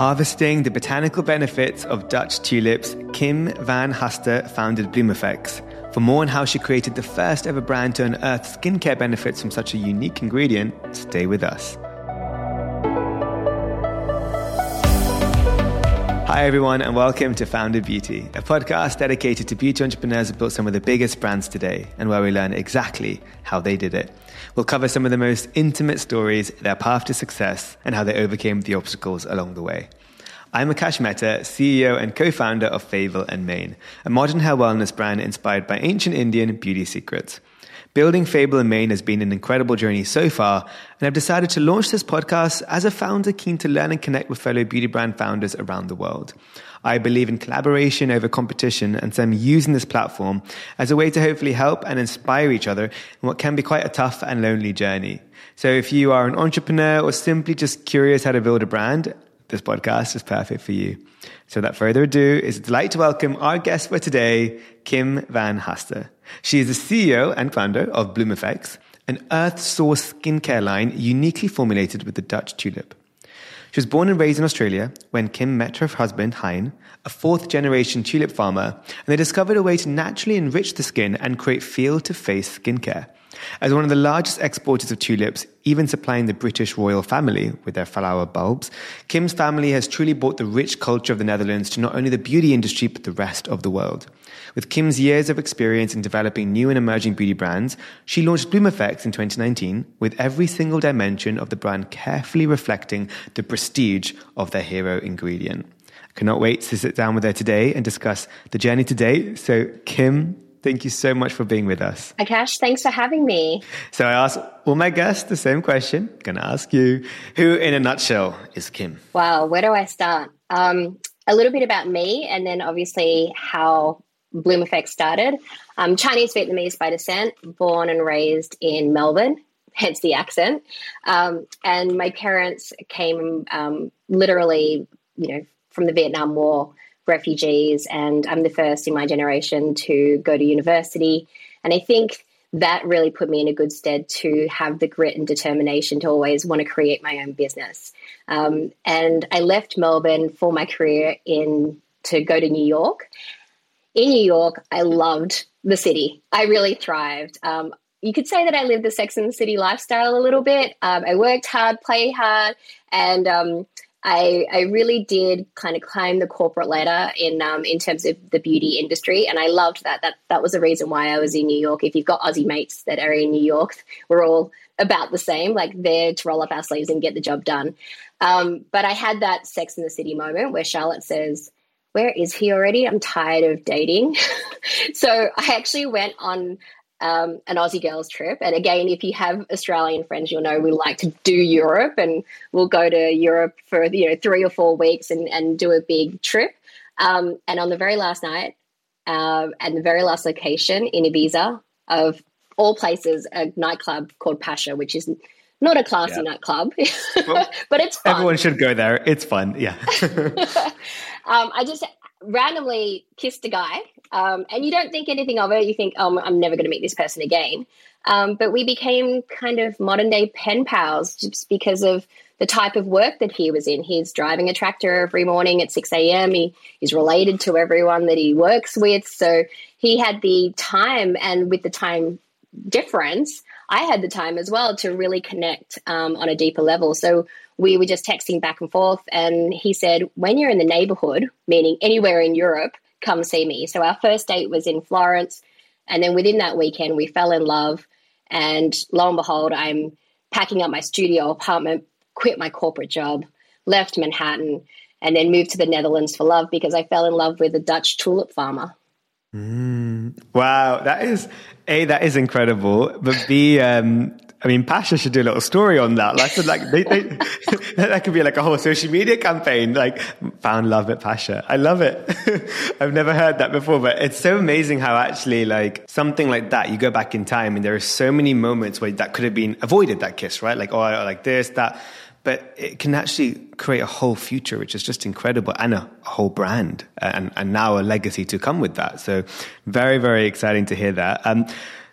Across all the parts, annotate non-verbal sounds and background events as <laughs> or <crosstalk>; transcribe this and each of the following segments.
Harvesting the botanical benefits of Dutch tulips, Kim van Haster founded Bloomeffects. For more on how she created the first ever brand to unearth skincare benefits from such a unique ingredient, stay with us. Hi, everyone, and welcome to Founded Beauty, a podcast dedicated to beauty entrepreneurs who built some of the biggest brands today and where we learn exactly how they did it. We'll cover some of the most intimate stories, their path to success, and how they overcame the obstacles along the way. I'm Akash Mehta, CEO and co-founder of Fable and Mane, a modern hair wellness brand inspired by ancient Indian beauty secrets. Building Fable and Mane has been an incredible journey so far, and I've decided to launch this podcast as a founder keen to learn and connect with fellow beauty brand founders around the world. I believe in collaboration over competition, and so I'm using this platform as a way to hopefully help and inspire each other in what can be quite a tough and lonely journey. So if you are an entrepreneur or simply just curious how to build a brand, this podcast is perfect for you. So without further ado, it's a delight to welcome our guest for today, Kim van Haster. She is the CEO and founder of Bloom Effects, an earth source skincare line uniquely formulated with the Dutch tulip. She was born and raised in Australia when Kim met her husband, Hein, a fourth generation tulip farmer, and they discovered a way to naturally enrich the skin and create feel to face skincare. As one of the largest exporters of tulips, even supplying the British royal family with their flower bulbs, Kim's family has truly brought the rich culture of the Netherlands to not only the beauty industry, but the rest of the world. With Kim's years of experience in developing new and emerging beauty brands, she launched Bloom Effects in 2019 with every single dimension of the brand carefully reflecting the prestige of their hero ingredient. I cannot wait to sit down with her today and discuss the journey today. So, Kim, Thank you so much for being with us. Akash, thanks for having me. So I asked all my guests the same question. Gonna ask you, who in a nutshell is Kim? Wow, where do I start? Um, a little bit about me, and then obviously how Bloomeffect started. I'm Chinese Vietnamese by descent, born and raised in Melbourne, hence the accent. Um, and my parents came um, literally, you know, from the Vietnam War refugees, and I'm the first in my generation to go to university. And I think that really put me in a good stead to have the grit and determination to always want to create my own business. Um, and I left Melbourne for my career in to go to New York. In New York, I loved the city. I really thrived. Um, you could say that I lived the Sex and the City lifestyle a little bit. Um, I worked hard, played hard, and um, I, I really did kind of climb the corporate ladder in um, in terms of the beauty industry, and I loved that. That that was the reason why I was in New York. If you've got Aussie mates that are in New York, we're all about the same, like there to roll up our sleeves and get the job done. Um, but I had that Sex in the City moment where Charlotte says, "Where is he already? I'm tired of dating." <laughs> so I actually went on um, an Aussie girls trip. And again, if you have Australian friends, you'll know we like to do Europe and we'll go to Europe for, you know, three or four weeks and, and do a big trip. Um, and on the very last night, uh, and the very last location in Ibiza, of all places, a nightclub called Pacha, which is not a classy yeah. nightclub, well, <laughs> but it's fun. Everyone should go there. It's fun. Yeah. <laughs> um, I just randomly kissed a guy, um, and you don't think anything of it. You think, oh, I'm never going to meet this person again. Um, but we became kind of modern day pen pals just because of the type of work that he was in. He's driving a tractor every morning at 6 a.m. He is related to everyone that he works with. So he had the time, and with the time difference, I had the time as well to really connect um, on a deeper level. So we were just texting back and forth. And he said, when you're in the neighborhood, meaning anywhere in Europe, come see me. So our first date was in Florence. And then within that weekend, we fell in love. And lo and behold, I'm packing up my studio apartment, quit my corporate job, left Manhattan, and then moved to the Netherlands for love because I fell in love with a Dutch tulip farmer. Mm, wow, that is a that is incredible. But b um, I mean, Pacha should do a little story on that. Like, like they, they, <laughs> that could be like a whole social media campaign. Like, found love at Pacha. I love it. <laughs> I've never heard that before, but it's so amazing how actually like something like that. You go back in time, and there are so many moments where that could have been avoided. That kiss, right? Like, oh, like this, that. But it can actually create a whole future, which is just incredible, and a, a whole brand, and, and now a legacy to come with that. So, very, very exciting to hear that. Um,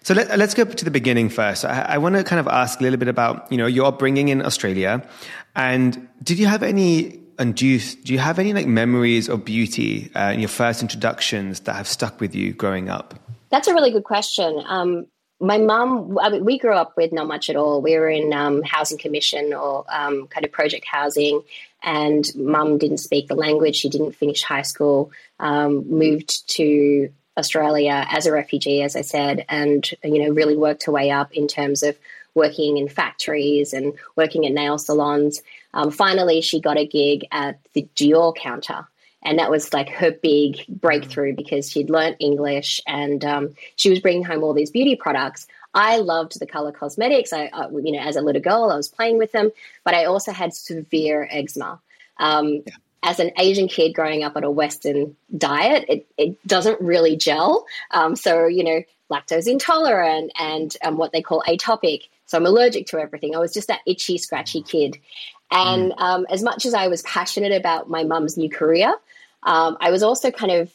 so let, us go to the beginning first. I, I want to kind of ask a little bit about, you know, your upbringing in Australia. And did you have any and do you do you have any like memories of beauty uh, in your first introductions that have stuck with you growing up? That's a really good question. Um, my mum, I mean, we grew up with not much at all. We were in um, housing commission or um, kind of project housing, and mum didn't speak the language. She didn't finish high school. Um, moved to Australia as a refugee, as I said, and you know really worked her way up in terms of working in factories and working at nail salons. Um, finally, she got a gig at the Dior counter. And that was like her big breakthrough because she'd learnt English and um, she was bringing home all these beauty products. I loved the color cosmetics. I, I, you know, as a little girl, I was playing with them, but I also had severe eczema. Um, yeah as an Asian kid growing up on a Western diet, it, it doesn't really gel. Um, so, you know, lactose intolerant and um, what they call atopic. So I'm allergic to everything. I was just that itchy, scratchy kid. And mm. um, as much as I was passionate about my mum's new career, um, I was also kind of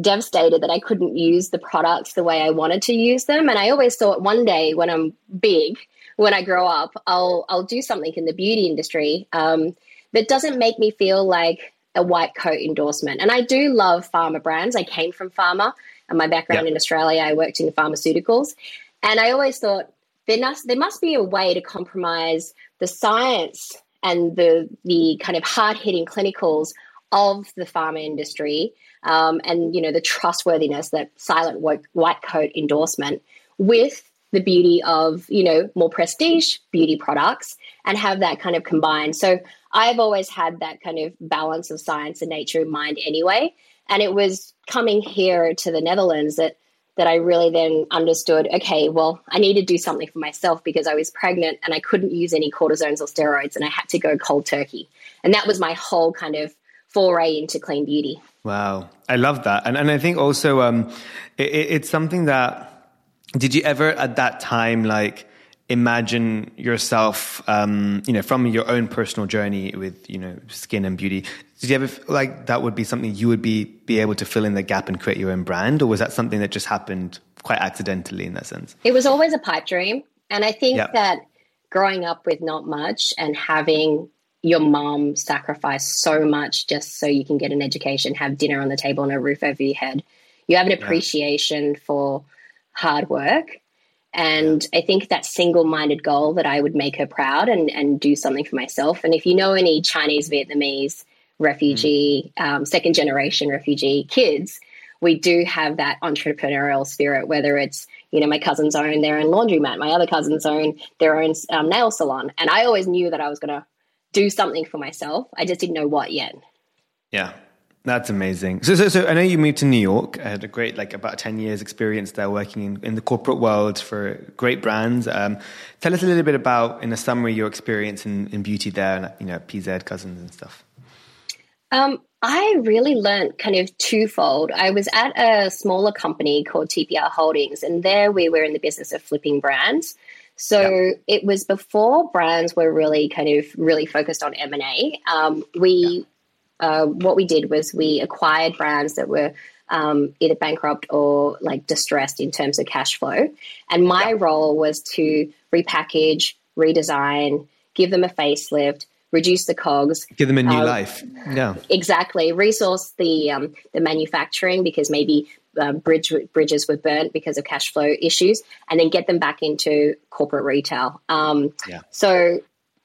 devastated that I couldn't use the products the way I wanted to use them. And I always thought one day when I'm big, when I grow up, I'll I'll do something in the beauty industry um, that doesn't make me feel like a white coat endorsement. And I do love pharma brands. I came from pharma, and my background in Australia, I worked in pharmaceuticals, and I always thought there must there must be a way to compromise the science and the the kind of hard hitting clinicals of the pharma industry um, and you know the trustworthiness that silent white coat endorsement with the beauty of you know more prestige beauty products and have that kind of combined. So i've always had that kind of balance of science and nature in mind anyway. And it was coming here to the netherlands that that i really then understood okay well i need to do something for myself because i was pregnant and i couldn't use any cortisones or steroids and i had to go cold turkey. And that was my whole kind of foray into clean beauty. Wow, I love that, and and I think also um, it, it's something that did you ever at that time like imagine yourself um, you know from your own personal journey with you know skin and beauty did you ever feel like that would be something you would be be able to fill in the gap and create your own brand or was that something that just happened quite accidentally in that sense it was always a pipe dream and i think that growing up with not much and having your mom sacrifice so much just so you can get an education, have dinner on the table, and a roof over your head. You have an appreciation yeah. for hard work. And. I think that single minded goal that I would make her proud and, and do something for myself. And if you know any Chinese, Vietnamese, refugee, mm. um, second generation refugee kids, we do have that entrepreneurial spirit, whether it's, you know, my cousins own their own laundromat, my other cousins own their own um, nail salon. And I always knew that I was going to do something for myself. I just didn't know what yet. Yeah. That's amazing. So, so, so I know you moved to New York. I had a great, like, about 10 years experience there working in, in the corporate world for great brands. Um, tell us a little bit about, in a summary, your experience in, in beauty there and, you know, PZ Cussons and stuff. Um, I really learned kind of twofold. I was at a smaller company called TPR Holdings, and there we were in the business of flipping brands. So it was before brands were really kind of really focused on M and A. Um, we uh, what we did was we acquired brands that were um, either bankrupt or like distressed in terms of cash flow, and my role was to repackage, redesign, give them a facelift, reduce the cogs, give them a new um, life. Yeah, exactly. Resource the um, the manufacturing because maybe um, bridge, bridges were burnt because of cash flow issues, and then get them back into corporate retail. Um, yeah. So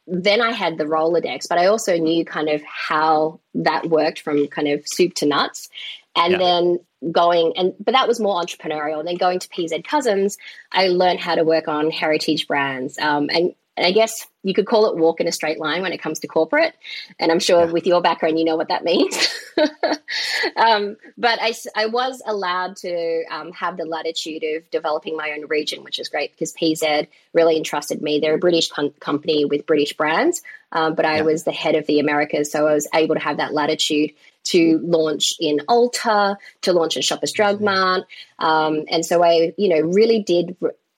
then I had the Rolodex, but I also knew kind of how that worked from kind of soup to nuts. And yeah. then going and but that was more entrepreneurial. And then going to PZ Cussons, I learned how to work on heritage brands um, and and I guess you could call it walk in a straight line when it comes to corporate. And I'm sure yeah. with your background, you know what that means. <laughs> um, but I, I was allowed to um, have the latitude of developing my own region, which is great because PZ really entrusted me. They're a British com- company with British brands, um, but I yeah. was the head of the Americas. So I was able to have that latitude to launch in Ulta, to launch in Shoppers Drug Mart. Um, and so I, you know, really did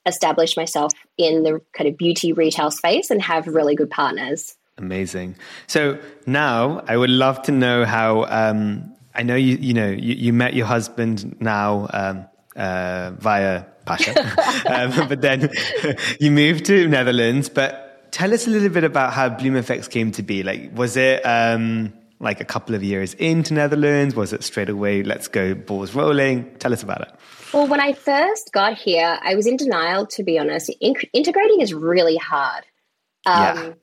establish myself in the kind of beauty retail space and have really good partners. Amazing. So now I would love to know how. Um, I know you. You know you, you met your husband now um, uh, via Pacha, <laughs> um, but then <laughs> you moved to Netherlands. But tell us a little bit about how Bloom Effects came to be. Like, was it? Um, like a couple of years into Netherlands? Was it straight away, let's go, balls rolling? Tell us about it. Well, when I first got here, I was in denial, to be honest. In- integrating is really hard. Um, yeah.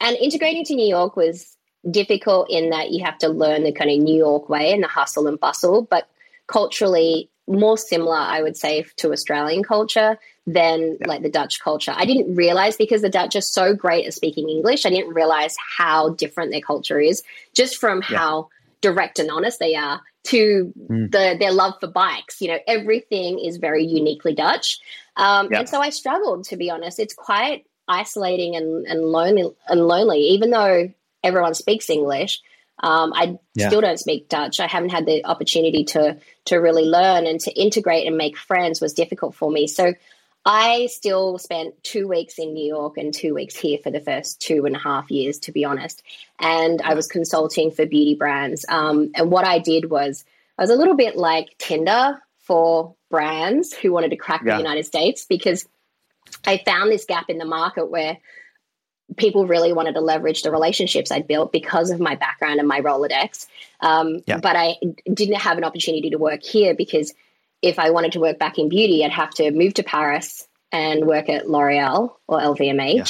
And integrating to New York was difficult in that you have to learn the kind of New York way and the hustle and bustle, but culturally more similar, I would say, to Australian culture than yeah. like the Dutch culture. I didn't realize because the Dutch are so great at speaking English, I didn't realize how different their culture is just from yeah. how direct and honest they are to mm. the their love for bikes. You know, everything is very uniquely Dutch. Um. And so I struggled, to be honest. It's quite isolating and, and lonely and lonely, even though everyone speaks English. Um, I yeah. still don't speak Dutch. I haven't had the opportunity to to really learn and to integrate and make friends was difficult for me. So I still spent two weeks in New York and two weeks here for the first two and a half years, to be honest. And I was consulting for beauty brands. Um, and what I did was I was a little bit like Tinder for brands who wanted to crack yeah. the United States because I found this gap in the market where people really wanted to leverage the relationships I'd built because of my background and my Rolodex. Um, yeah. But I didn't have an opportunity to work here because if I wanted to work back in beauty, I'd have to move to Paris and work at L'Oreal or LVMH. Yeah.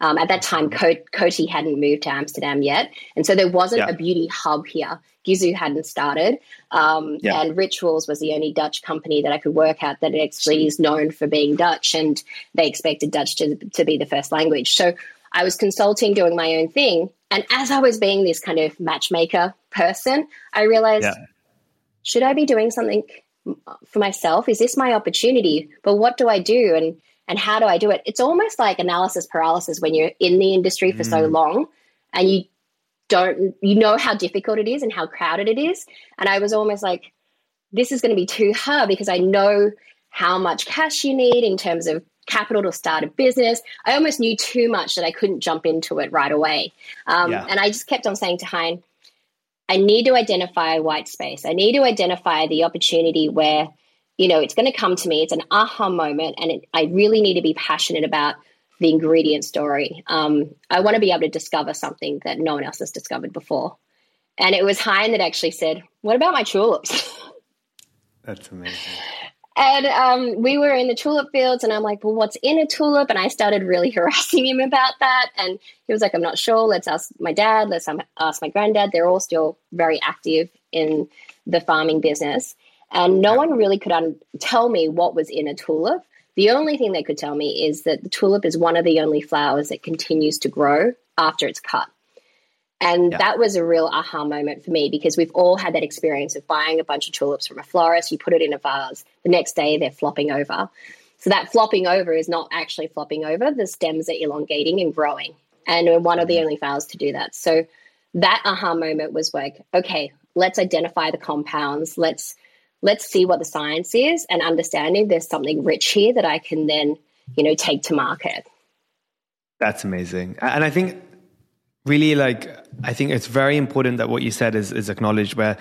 Um, at that time, Coty hadn't moved to Amsterdam yet. And so there wasn't yeah. a beauty hub here. Gisou hadn't started. Um, yeah. And Rituals was the only Dutch company that I could work at that actually is known for being Dutch. And they expected Dutch to, to be the first language. So I was consulting, doing my own thing. And as I was being this kind of matchmaker person, I realized should I be doing something for myself? Is this my opportunity? But what do I do? And and how do I do it? It's almost like analysis paralysis when you're in the industry for mm. so long and you don't you know how difficult it is and how crowded it is. And I was almost like, this is going to be too hard because I know how much cash you need in terms of capital to start a business. I almost knew too much that I couldn't jump into it right away. Um, yeah. And I just kept on saying to Hein, I need to identify white space. I need to identify the opportunity where, you know, it's going to come to me. It's an aha moment, and it, I really need to be passionate about the ingredient story. Um, I want to be able to discover something that no one else has discovered before. And it was Hein that actually said, What about my tulips? <laughs> That's amazing. And um, we were in the tulip fields, and I'm like, well, what's in a tulip? And I started really <laughs> harassing him about that. And he was like, I'm not sure. Let's ask my dad. Let's ask my granddad. They're all still very active in the farming business. And no one really could un- tell me what was in a tulip. The only thing they could tell me is that the tulip is one of the only flowers that continues to grow after it's cut. And yeah. that was a real aha moment for me because we've all had that experience of buying a bunch of tulips from a florist, you put it in a vase, the next day they're flopping over. So that flopping over is not actually flopping over, the stems are elongating and growing. And we're one of the mm-hmm. only flowers to do that. So that aha moment was like, okay, let's identify the compounds, let's let's see what the science is and understanding there's something rich here that I can then, you know, take to market. That's amazing. And I think really like i think it's very important that what you said is, is acknowledged where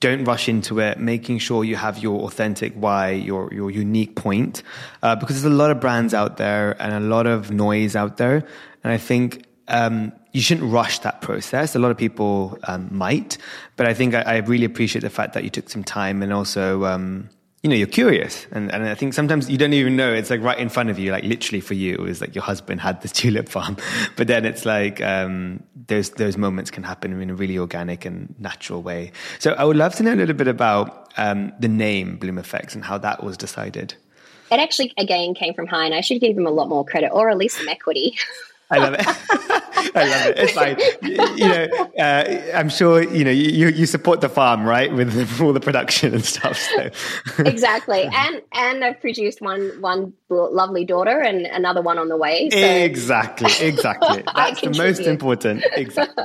don't rush into it making sure you have your authentic why your your unique point uh, because there's a lot of brands out there and a lot of noise out there and i think um, you shouldn't rush that process. A lot of people um, might, but I think I, I, really appreciate the fact that you took some time and also um, you know, you're curious. And, and I think sometimes you don't even know. It's like right in front of you, like literally for you, it was like your husband had this <laughs> tulip farm. But then it's like, um, those, those moments can happen in a really organic and natural way. So I would love to know a little bit about, um, the name Bloom Effects and how that was decided. It actually, again, came from Hein. I should give him a lot more credit or at least some equity. <laughs> I love it. <laughs> I love it. It's fine. You know, uh, I'm sure you know you you support the farm, right, with <laughs> all the production and stuff. So. <laughs> exactly, and and I've produced one one lovely daughter and another one on the way. So. Exactly, exactly. That's the most important. Exactly.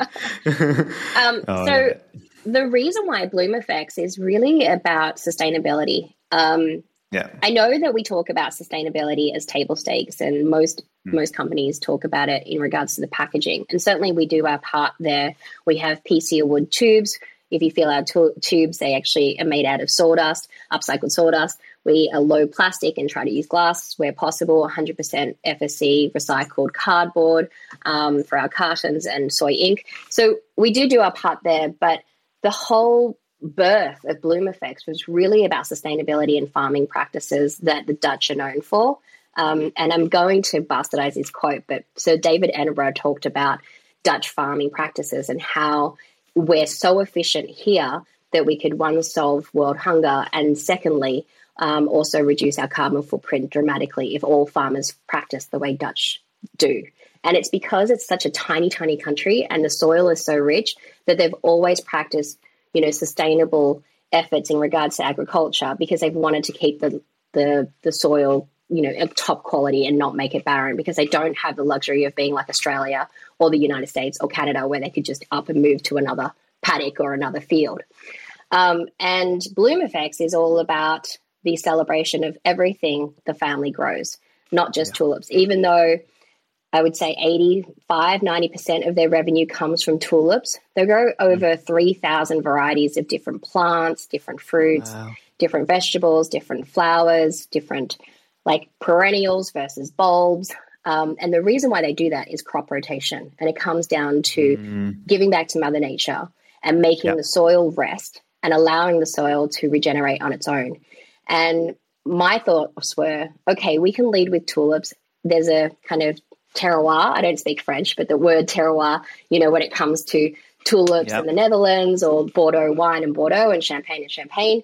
um, oh, so the reason why Bloom Effects is really about sustainability. Um, yeah. I know that we talk about sustainability as table stakes, and most mm. most companies talk about it in regards to the packaging. And certainly, we do our part there. We have PCA wood tubes. If you feel our tu- tubes, they actually are made out of sawdust, upcycled sawdust. We are low plastic and try to use glass where possible, 100% FSC recycled cardboard um, for our cartons and soy ink. So we do do our part there, but the whole birth of Bloom Effects was really about sustainability and farming practices that the Dutch are known for. Um, and I'm going to bastardize his quote, but so David Attenborough talked about Dutch farming practices and how we're so efficient here that we could one solve world hunger and secondly um, also reduce our carbon footprint dramatically if all farmers practice the way Dutch do. And it's because it's such a tiny, tiny country and the soil is so rich that they've always practiced you know, sustainable efforts in regards to agriculture because they've wanted to keep the the the soil you know top quality and not make it barren because they don't have the luxury of being like Australia or the United States or Canada where they could just up and move to another paddock or another field. Um, and Bloom Effects is all about the celebration of everything the family grows, not just yeah. tulips. Even though I would say 85, 90% of their revenue comes from tulips. They grow over 3,000 varieties of different plants, different fruits, wow. different vegetables, different flowers, different like perennials versus bulbs. Um, and the reason why they do that is crop rotation. And it comes down to mm. giving back to Mother Nature and making yep. the soil rest and allowing the soil to regenerate on its own. And my thoughts were okay, we can lead with tulips. There's a kind of terroir. I don't speak French, but the word terroir, you know, when it comes to tulips yep. in the Netherlands or Bordeaux wine and Bordeaux and champagne and champagne,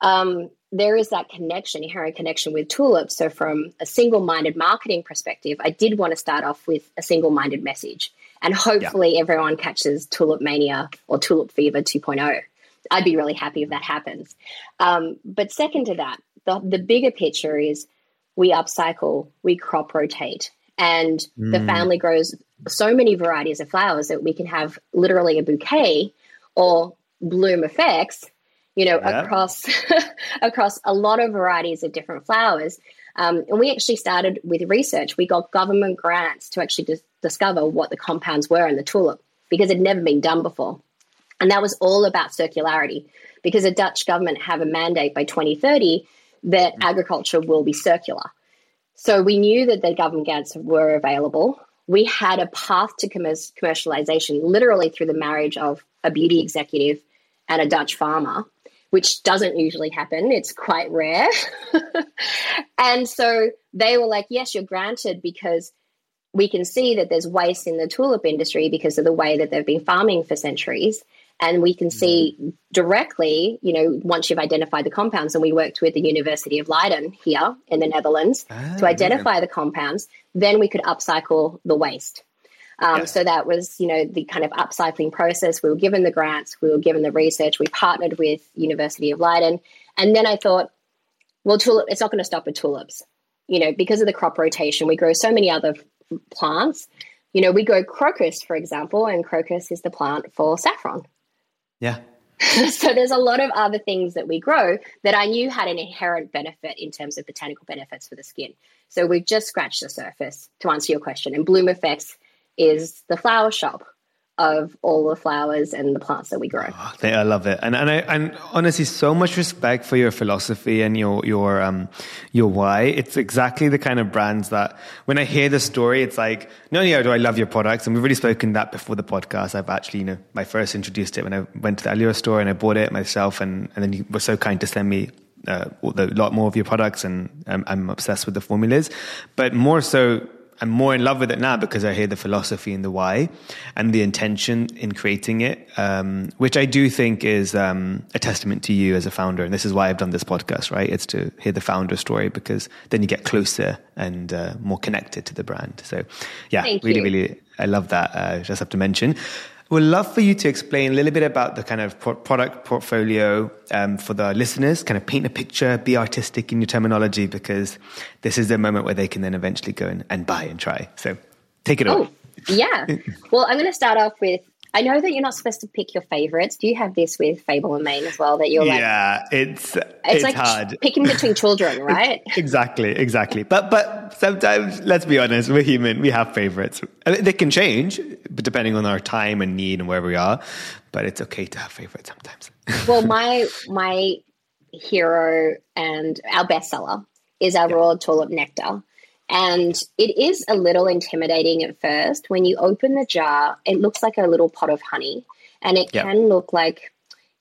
um, there is that connection, inherent connection with tulips. So, from a single minded marketing perspective, I did want to start off with a single minded message. And hopefully, yep. everyone catches Tulip Mania or Tulip Fever 2.0. I'd be really happy if that happens. Um, but, second to that, the, the bigger picture is we upcycle, we crop rotate, and mm. the family grows so many varieties of flowers that we can have literally a bouquet or bloom effects you know yeah. across <laughs> across a lot of varieties of different flowers um, and we actually started with research we got government grants to actually dis- discover what the compounds were in the tulip because it had never been done before and that was all about circularity because the dutch government have a mandate by 2030 that mm. agriculture will be circular so we knew that the government grants were available. We had a path to commercialization literally through the marriage of a beauty executive and a Dutch farmer, which doesn't usually happen. It's quite rare. <laughs> and so they were like, yes, you're granted because we can see that there's waste in the tulip industry because of the way that they've been farming for centuries. And we can see mm-hmm. directly, you know, once you've identified the compounds, and we worked with the University of Leiden here in the Netherlands ah, to identify yeah. the compounds, then we could upcycle the waste. Um, So that was, you know, the kind of upcycling process. We were given the grants, we were given the research, we partnered with University of Leiden, and then I thought, well, tulip, it's not going to stop at tulips, you know, because of the crop rotation. We grow so many other plants. You know, we grow crocus, for example, and crocus is the plant for saffron. Yeah. <laughs> so there's a lot of other things that we grow that I knew had an inherent benefit in terms of botanical benefits for the skin. So we've just scratched the surface to answer your question. And Bloom Effects is the flower shop of all the flowers and the plants that we grow. Oh, I love it, and and I and honestly, so much respect for your philosophy and your your um your why. It's exactly the kind of brands that when I hear the story, it's like not only do I love your products, and we've already spoken that before the podcast. I've actually, you know, I first introduced it when I went to the Allure store and I bought it myself, and and then you were so kind to send me uh, a lot more of your products, and I'm, I'm obsessed with the formulas, but more so I'm more in love with it now because I hear the philosophy and the why and the intention in creating it, um, which I do think is um, a testament to you as a founder. And this is why I've done this podcast, right? It's to hear the founder story because then you get closer and uh, more connected to the brand. So, yeah, Thank really, you. really, I love that. Uh, just have to mention. We'd love for you to explain a little bit about the kind of product portfolio um, for the listeners, kind of paint a picture, be artistic in your terminology, because this is the moment where they can then eventually go and, and buy and try. So take it oh, Yeah. <laughs> well, I'm going to start off with I know that you're not supposed to pick your favorites. Do you have this with Fable and Mane as well? That you're like, yeah, it's it's, it's like hard picking between children, <laughs> right? exactly, exactly. But but sometimes, let's be honest, we're human. We have favorites. They can change, but depending on our time and need and where we are. But it's okay to have favorites sometimes. <laughs> well, my my hero and our bestseller is our yeah. raw tulip nectar. And it is a little intimidating at first. When you open the jar, it looks like a little pot of honey, and it yep. can look like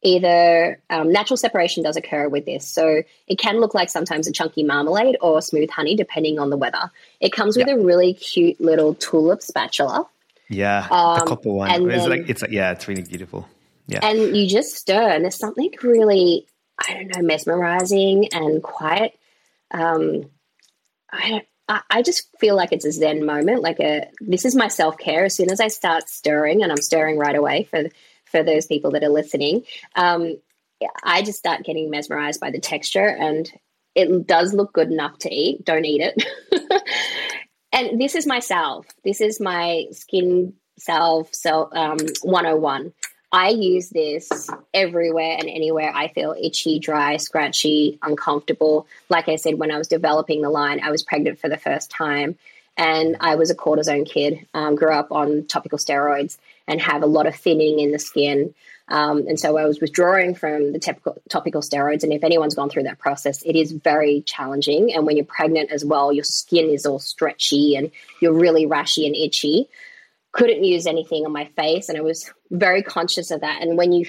either um, natural separation does occur with this. So it can look like sometimes a chunky marmalade or smooth honey, depending on the weather. It comes with yep. a really cute little tulip spatula. Yeah, um, the copper one. And it's then, like it's like yeah, it's really beautiful. Yeah, and you just stir, and there's something really I don't know mesmerizing and quite. Um, I don't, I just feel like it's a zen moment. Like a this is my self care. As soon as I start stirring, and I'm stirring right away for for those people that are listening, um, I just start getting mesmerized by the texture, and it does look good enough to eat. Don't eat it. <laughs> and this is my salve. This is my skin salve. So um, 101. I use this everywhere and anywhere I feel itchy, dry, scratchy, uncomfortable. Like I said, when I was developing the line, I was pregnant for the first time and I was a cortisone kid, um, grew up on topical steroids and have a lot of thinning in the skin. Um, and so I was withdrawing from the topical, topical steroids. And if anyone's gone through that process, it is very challenging. And when you're pregnant as well, your skin is all stretchy and you're really rashy and itchy couldn't use anything on my face and I was very conscious of that. And when you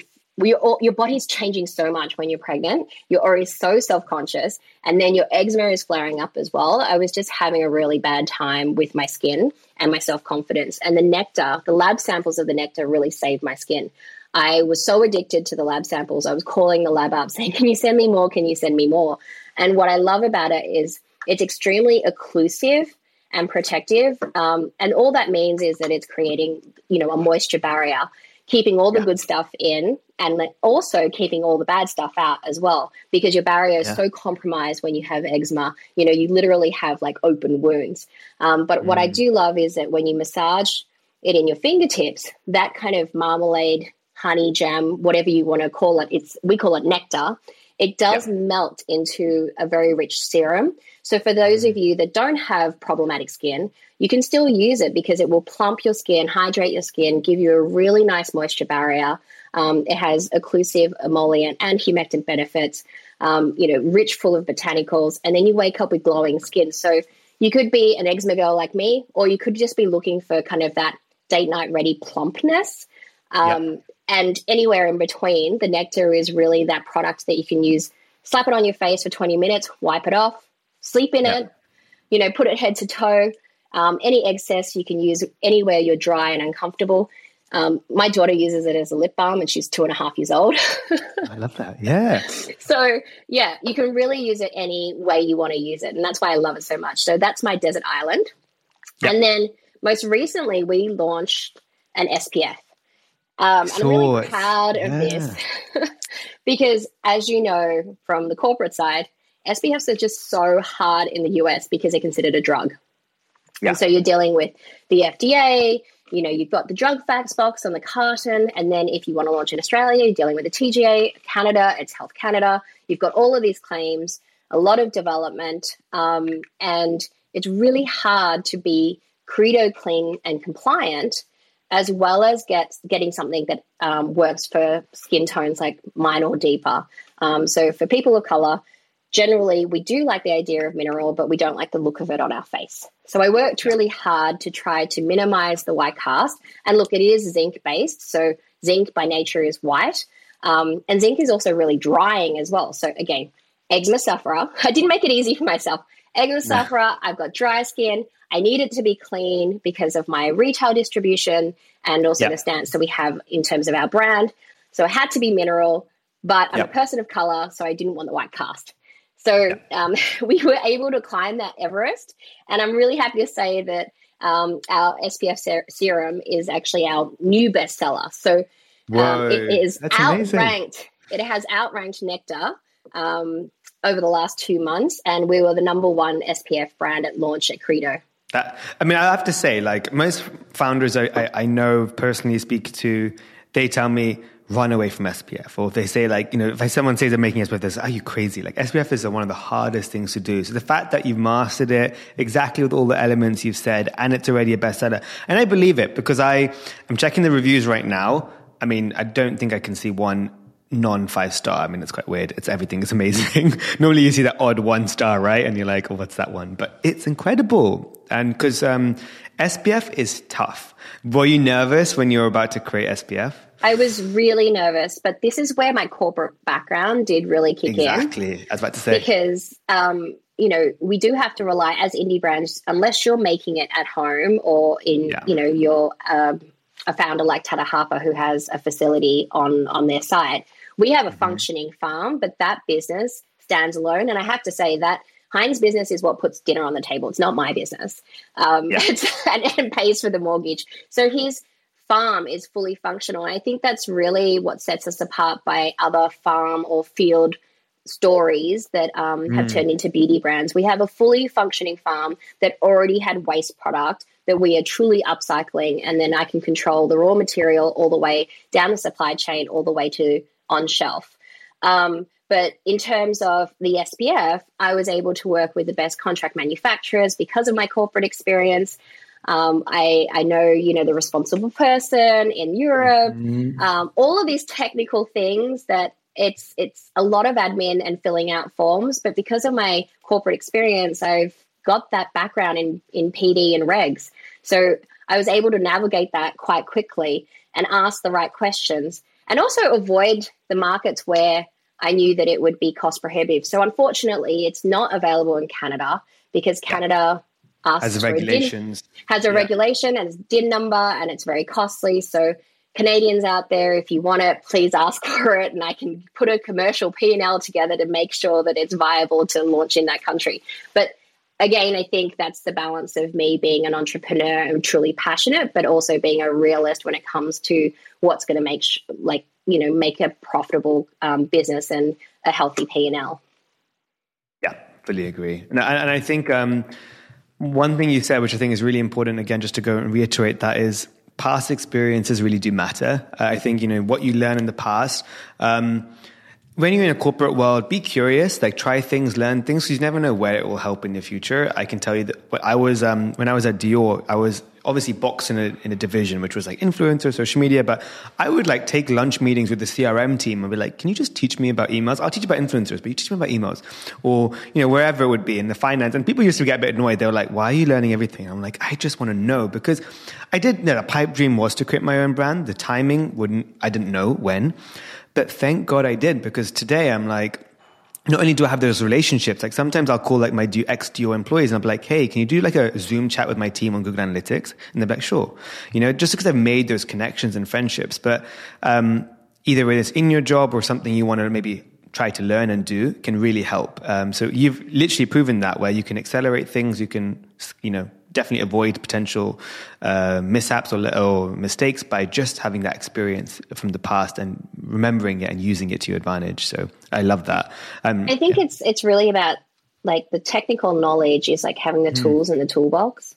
all, your body's changing so much when you're pregnant you're already so self-conscious and then your eczema is flaring up as well. I was just having a really bad time with my skin and my self-confidence and the nectar the lab samples of the nectar really saved my skin. I was so addicted to the lab samples. I was calling the lab up <laughs> saying can you send me more? Can you send me more? And what i love about it is it's extremely occlusive and protective. Um, and all that means is that it's creating, you know, a moisture barrier, keeping all the yeah. good stuff in and also keeping all the bad stuff out as well, because your barrier is yeah. so compromised when you have eczema. You know, you literally have like open wounds. Um, but mm. what I mm. do love is that when you massage it in your fingertips, that kind of marmalade, honey jam, whatever you want to call it, it's we call it nectar it does yep. melt into a very rich serum. So, for those of mm. you that don't have problematic skin, you can still use it because it will plump your skin, hydrate your skin, give you a really nice moisture barrier. Um, it has occlusive, emollient, and humectant benefits. Um, you know, rich, full of botanicals, and then you wake up with glowing skin. So you could be an eczema girl like me, or you could just be looking for kind of that date night ready plumpness. Um, yep. And anywhere in between, the nectar is really that product that you can use. Slap it on your face for 20 minutes, wipe it off, sleep in it, you know, put it head to toe. Um, any excess you can use anywhere you're dry and uncomfortable. Um, my daughter uses it as a lip balm and she's two and a half years old. <laughs> I love that. Yeah. So, yeah, you can really use it any way you want to use it. And that's why I love it so much. So, that's my desert island. Yep. And then most recently, we launched an SPF. Um, I'm really proud yeah. of this <laughs> because, as you know from the corporate side, SPFs are just so hard in the US because they're considered a drug. Yeah. And so you're dealing with the FDA, you know, you've got the drug facts box on the carton. And then if you want to launch in Australia, you're dealing with the TGA, Canada, it's Health Canada. You've got all of these claims, a lot of development. Um, and it's really hard to be credo clean and compliant as well as get getting something that um, works for skin tones like mine or deeper. Um, so for people of color, generally we do like the idea of mineral, but we don't like the look of it on our face. So I worked really hard to try to minimize the white cast. And look, it is zinc based, so zinc by nature is white, um, and zinc is also really drying as well. So again, eczema sufferer. <laughs> I didn't make it easy for myself. Eczema sufferer. I've got dry skin. I need it to be clean because of my retail distribution and also yep. the stance that we have in terms of our brand. So it had to be mineral, but I'm yep. a person of color, so I didn't want the white cast. So yep. um, <laughs> we were able to climb that Everest, and I'm really happy to say that um, our SPF ser- serum is actually our new bestseller. So um, it is That's outranked. Amazing. It has outranked Nectar um, over the last two months, and we were the number one SPF brand at launch at Credo. That I mean, I have to say, like most founders I, I, I know personally speak to, they tell me run away from SPF. Or they say like, you know, if someone says they're making SPF, they are you crazy? Like SPF is one of the hardest things to do. So the fact that you've mastered it exactly with all the elements you've said and it's already a bestseller. And I believe it because I am checking the reviews right now. I mean, I don't think I can see one non five star. I mean, it's quite weird. It's everything is amazing. <laughs> Normally you see that odd one star, right? And you're like, oh, what's that one? But it's incredible. And because um, SPF is tough. Were you nervous when you were about to create SPF? I was really nervous, but this is where my corporate background did really kick exactly. in. Exactly. I was about to say. Because, um, you know, we do have to rely as indie brands, unless you're making it at home or in, yeah. you know, you're um, a founder like Tata Harper who has a facility on on their site. We have a mm-hmm. functioning farm, but that business stands alone. And I have to say that Hein's business is what puts dinner on the table. It's not my business. Um, yeah. <laughs> and, and pays for the mortgage. So his farm is fully functional. And I think that's really what sets us apart by other farm or field stories that um, have mm. turned into beauty brands. We have a fully functioning farm that already had waste product that we are truly upcycling, and then I can control the raw material all the way down the supply chain, all the way to on shelf. Um, but in terms of the SPF, I was able to work with the best contract manufacturers because of my corporate experience. Um, I, I know, you know, the responsible person in Europe, mm-hmm. um, all of these technical things that it's it's a lot of admin and filling out forms. But because of my corporate experience, I've got that background in in PD and regs, so I was able to navigate that quite quickly and ask the right questions, and also avoid the markets where I knew that it would be cost prohibitive. So unfortunately, it's not available in Canada because Canada has regulations. DIN, has a yeah. regulation and it's DIN number and it's very costly. So Canadians out there, if you want it, please ask <laughs> for it, and I can put a commercial P and L together to make sure that it's viable to launch in that country. But again, I think that's the balance of me being an entrepreneur and truly passionate, but also being a realist when it comes to what's going to make sh- like you know make a profitable um, business and a healthy P and L. Yeah, fully agree, and I, and I think. Um, one thing you said, which I think is really important, again, just to go and reiterate that is past experiences really do matter. I think, you know, what you learn in the past, um, when you're in a corporate world, be curious, like try things, learn things, you never know where it will help in the future. I can tell you that I was, um, when I was at Dior, I was obviously boxed in a, in a division, which was like influencer, social media, but I would like take lunch meetings with the CRM team and be like, can you just teach me about emails? I'll teach you about influencers, but you teach me about emails or, you know, wherever it would be in the finance. And people used to get a bit annoyed. They were like, why are you learning everything? I'm like, I just want to know because I did, you know, the pipe dream was to create my own brand. The timing wouldn't, I didn't know when. But thank God I did because today I'm like, not only do I have those relationships, like sometimes I'll call like my ex Dior employees and I'll be like, hey, can you do like a Zoom chat with my team on Google Analytics? And they're like, sure. You know, just because I've made those connections and friendships. But um, either whether it's in your job or something you want to maybe try to learn and do can really help. Um, so you've literally proven that where you can accelerate things, you can, you know, definitely avoid potential uh, mishaps or, or, mistakes by just having that experience from the past and remembering it and using it to your advantage. So I love that. Um, I think yeah. it's it's really about like the technical knowledge is like having the hmm. tools mm. in the toolbox,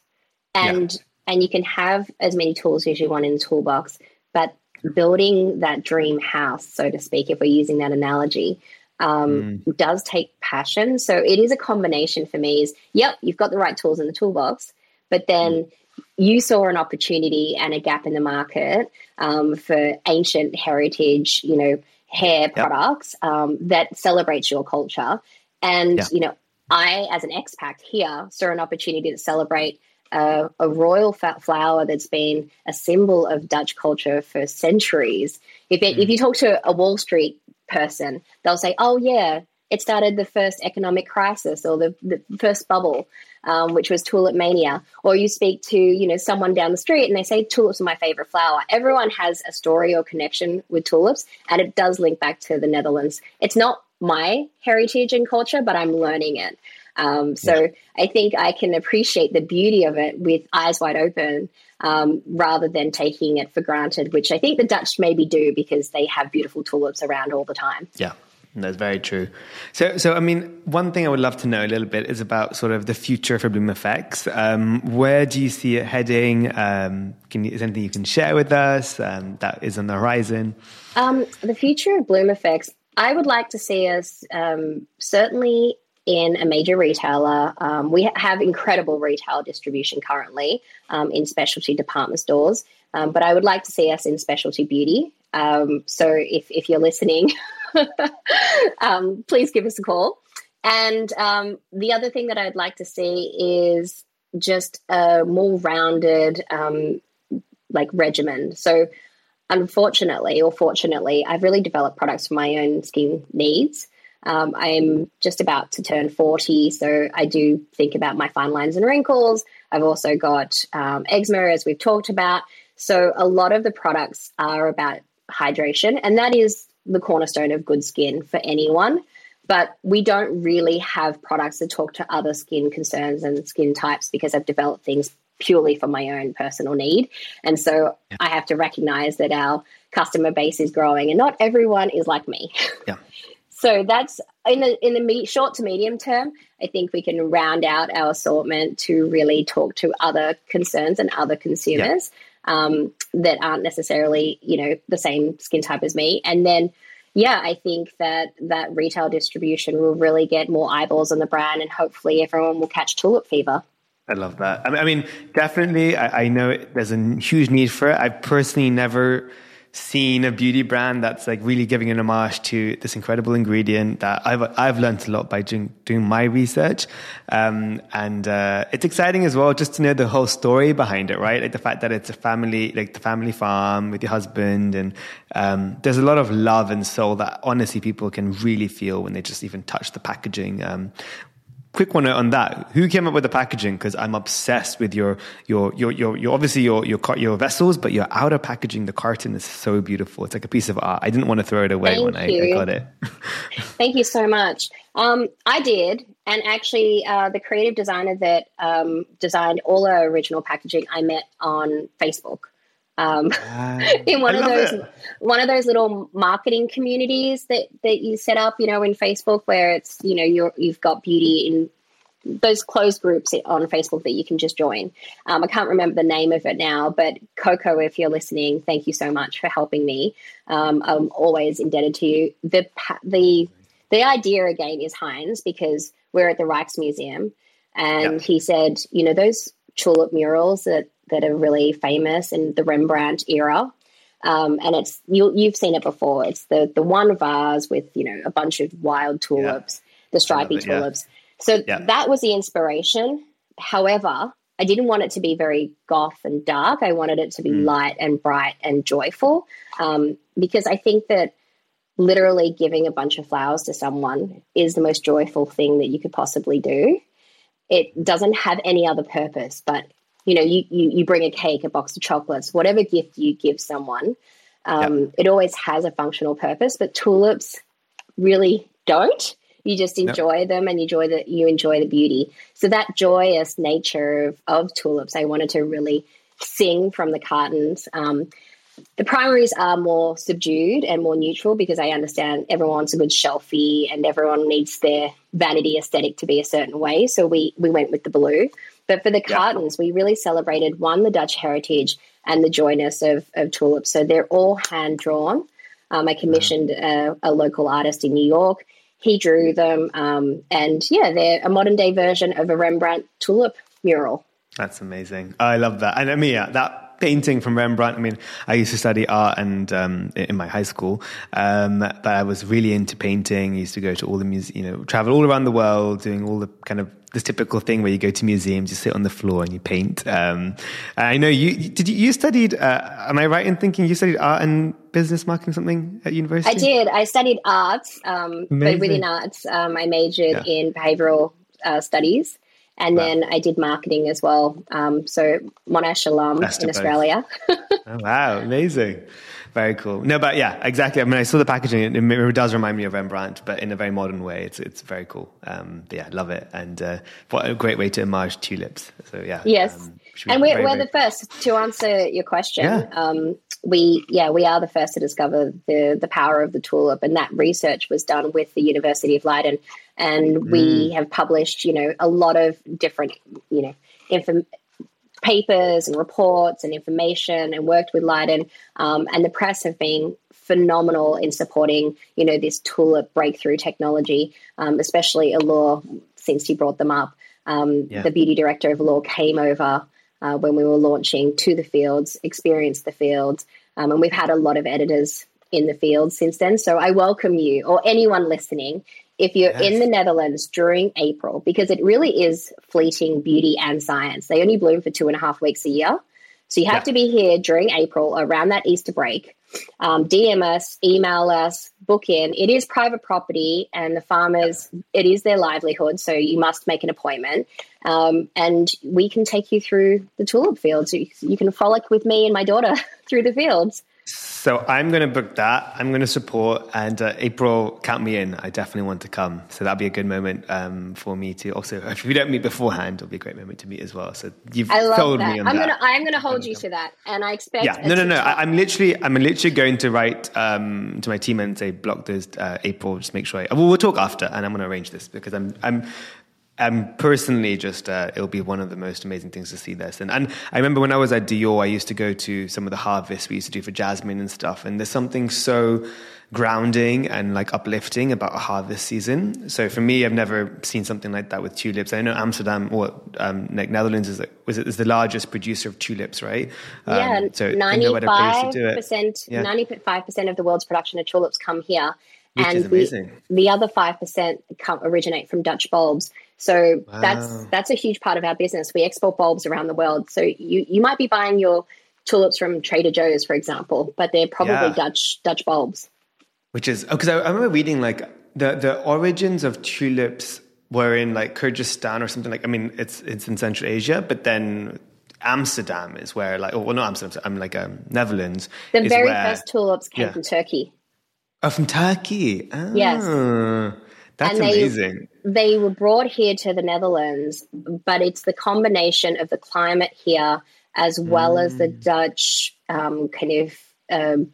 and yeah. and you can have as many tools as you want in the toolbox, but building that dream house, so to speak, if we're using that analogy, um, mm. does take passion. So it is a combination for me. Is yep, you've got the right tools in the toolbox, but then you saw an opportunity and a gap in the market um, for ancient heritage, you know, hair products um, that celebrates your culture. And, you know, I, as an expat here, saw an opportunity to celebrate a, a royal flower that's been a symbol of Dutch culture for centuries. If, it, mm. if you talk to a Wall Street person, they'll say, oh, yeah, it started the first economic crisis or the, the first bubble um, which was tulip mania. Or you speak to you know someone down the street and they say tulips are my favorite flower. Everyone has a story or connection with tulips, and it does link back to the Netherlands. It's not my heritage and culture, but I'm learning it. Um, so yeah. I think I can appreciate the beauty of it with eyes wide open um, rather than taking it for granted, which I think the Dutch maybe do because they have beautiful tulips around all the time. Yeah. That's very true. So, so I mean, one thing I would love to know a little bit is about sort of the future for Bloom Effects. Um, where do you see it heading? Um, can you, is anything you can share with us um, that is on the horizon? Um, the future of Bloom Effects, I would like to see us um, certainly in a major retailer. Um, we have incredible retail distribution currently in specialty department stores, but I would like to see us in specialty beauty. so, if if you're listening. <laughs> <laughs> um, please give us a call. And um, the other thing that I'd like to see is just a more rounded, um, like regimen. So, unfortunately or fortunately, I've really developed products for my own skin needs. Um, I'm just about to turn 40, so I do think about my fine lines and wrinkles. I've also got um, eczema, as we've talked about. So, a lot of the products are about hydration, and that is the cornerstone of good skin for anyone. But we don't really have products that talk to other skin concerns and skin types because I've developed things purely for my own personal need. And so yeah. I have to recognize that our customer base is growing and not everyone is like me. <laughs> Yeah. so that's in the in the me- short to medium term, I think we can round out our assortment to really talk to other concerns and other consumers. Yeah um, that aren't necessarily, you know, the same skin type as me. And then, yeah, I think that that retail distribution will really get more eyeballs on the brand, and hopefully everyone will catch tulip fever. I love that. I mean, definitely, I, I know there's a huge need for it. I've personally never seen a beauty brand that's like really giving an homage to this incredible ingredient that I've I've learned a lot by doing, doing my research, um, and uh, it's exciting as well just to know the whole story behind it, right? Like the fact that it's a family, like the family farm with your husband, and um, there's a lot of love and soul that honestly people can really feel when they just even touch the packaging. Um, quick one on that. Who came up with the packaging? Because I'm obsessed with your, your, your, your, your, obviously your, your, your vessels, but your outer packaging, the carton is so beautiful. It's like a piece of art. I didn't want to throw it away Thank when I, I, got it. <laughs> <laughs> Thank you so much. Um, I did. And actually, uh, the creative designer that um, designed all our original packaging, I met on Facebook. Um, <laughs> in one of those it. one of those little marketing communities that that you set up, you know, in Facebook, where it's you know you're you've got beauty in those closed groups on Facebook that you can just join. Um, I can't remember the name of it now, but Coco, if you're listening, thank you so much for helping me. Um, I'm always indebted to you. The the the idea again is Hein's because we're at the Rijksmuseum, and yep. he said, you know, those tulip murals that that are really famous in the Rembrandt era. Um, and it's you, you've seen it before. It's the the one vase with you know a bunch of wild tulips, yeah. the stripy it, tulips. Yeah. So yeah. that was the inspiration. However, I didn't want it to be very goth and dark. I wanted it to be mm. light and bright and joyful um, because I think that literally giving a bunch of flowers to someone is the most joyful thing that you could possibly do. It doesn't have any other purpose, but you know, you, you, you bring a cake, a box of chocolates, whatever gift you give someone, um, yep. it always has a functional purpose. But tulips really don't. You just enjoy yep. them and you enjoy the you enjoy the beauty. So that joyous nature of, of tulips, I wanted to really sing from the cartons. Um, the primaries are more subdued and more neutral because I understand everyone wants a good shelfie and everyone needs their vanity aesthetic to be a certain way. So we we went with the blue. But for the cartons, yeah. we really celebrated one, the Dutch heritage and the joyness of, of tulips. So they're all hand drawn. Um, I commissioned a, a, local artist in New York. He drew them. Um, and yeah, they're a modern day version of a Rembrandt tulip mural. That's amazing. I love that. And I mean, yeah, that painting from Rembrandt. I mean, I used to study art and um, in my high school, um, but I was really into painting. I used to go to all the museums, you know, travel all around the world, doing all the kind of this typical thing where you go to museums, you sit on the floor and you paint. Um, I know you did. You, you studied? Uh, am I right in thinking you studied art and business marketing something at university? I did. I studied arts, um, but within arts, um, I majored yeah. in behavioral uh, studies. And wow. then I did marketing as well. Um, so Monash alum Best in Australia. <laughs> oh, wow, amazing. Very cool. No, but yeah, exactly. I mean, I saw the packaging. It, it, does remind me of Rembrandt, but in a very modern way. It's it's very cool. Um, yeah, love it. And uh, what a great way to homage tulips. So yeah. Yes. Um, and we're, very, we're very the first to answer your question. Yeah. Um, we yeah we are the first to discover the the power of the tulip, and that research was done with the University of Leiden, and mm. we have published you know a lot of different you know inform- papers and reports and information, and worked with Leiden, um, and the press have been phenomenal in supporting you know this tulip breakthrough technology, um, especially Allure since you brought them up. Um, yeah. The beauty director of Allure came over uh, when we were launching to the fields, experienced the fields, um, and we've had a lot of editors in the field since then. So I welcome you or anyone listening if you're yes. in the Netherlands during April, because it really is fleeting beauty and science. They only bloom for two and a half weeks a year. So you have yeah. to be here during April around that Easter break. Um, DM us, email us, book in. It is private property, and the farmers, it is their livelihood. So you must make an appointment. Um, and we can take you through the tulip fields. You, you can frolic with me and my daughter <laughs> through the fields. So I'm going to book that. I'm going to support, and uh, April, count me in. I definitely want to come. So that'll be a good moment um, for me to also. If we don't meet beforehand, it'll be a great moment to meet as well. So you've I love told that. me on I'm that. Gonna, I'm going to hold you to that, and I expect. Yeah, no, no, no. I, am literally, I'm literally going to write um, to my team and say block this uh, April. Just make sure. I, well, we'll talk after, and I'm going to arrange this because I'm, I'm um, personally, just uh, it'll be one of the most amazing things to see this. And, and I remember when I was at Dior, I used to go to some of the harvests we used to do for jasmine and stuff. And there's something so grounding and like uplifting about a harvest season. So for me, I've never seen something like that with tulips. I know Amsterdam or um, Netherlands is was it is the largest producer of tulips, right? Um, yeah, so ninety five percent, ninety five percent of the world's production of tulips come here. Which and the, the, other five percent come originate from Dutch bulbs. So wow. that's that's a huge part of our business. We export bulbs around the world. So you you might be buying your tulips from Trader Joe's, for example, but they're probably yeah. Dutch Dutch bulbs. Which is because I, I remember reading like the the origins of tulips were in like Kyrgyzstan or something like. I mean, it's it's in Central Asia, but then Amsterdam is where like oh well not Amsterdam I'm like um, Netherlands. The very where, first tulips came yeah. from Turkey. Oh, from Turkey. Oh. Yes. That's and amazing. They, they were brought here to the Netherlands, but it's the combination of the climate here as well mm. as the mm. Dutch um, kind of um,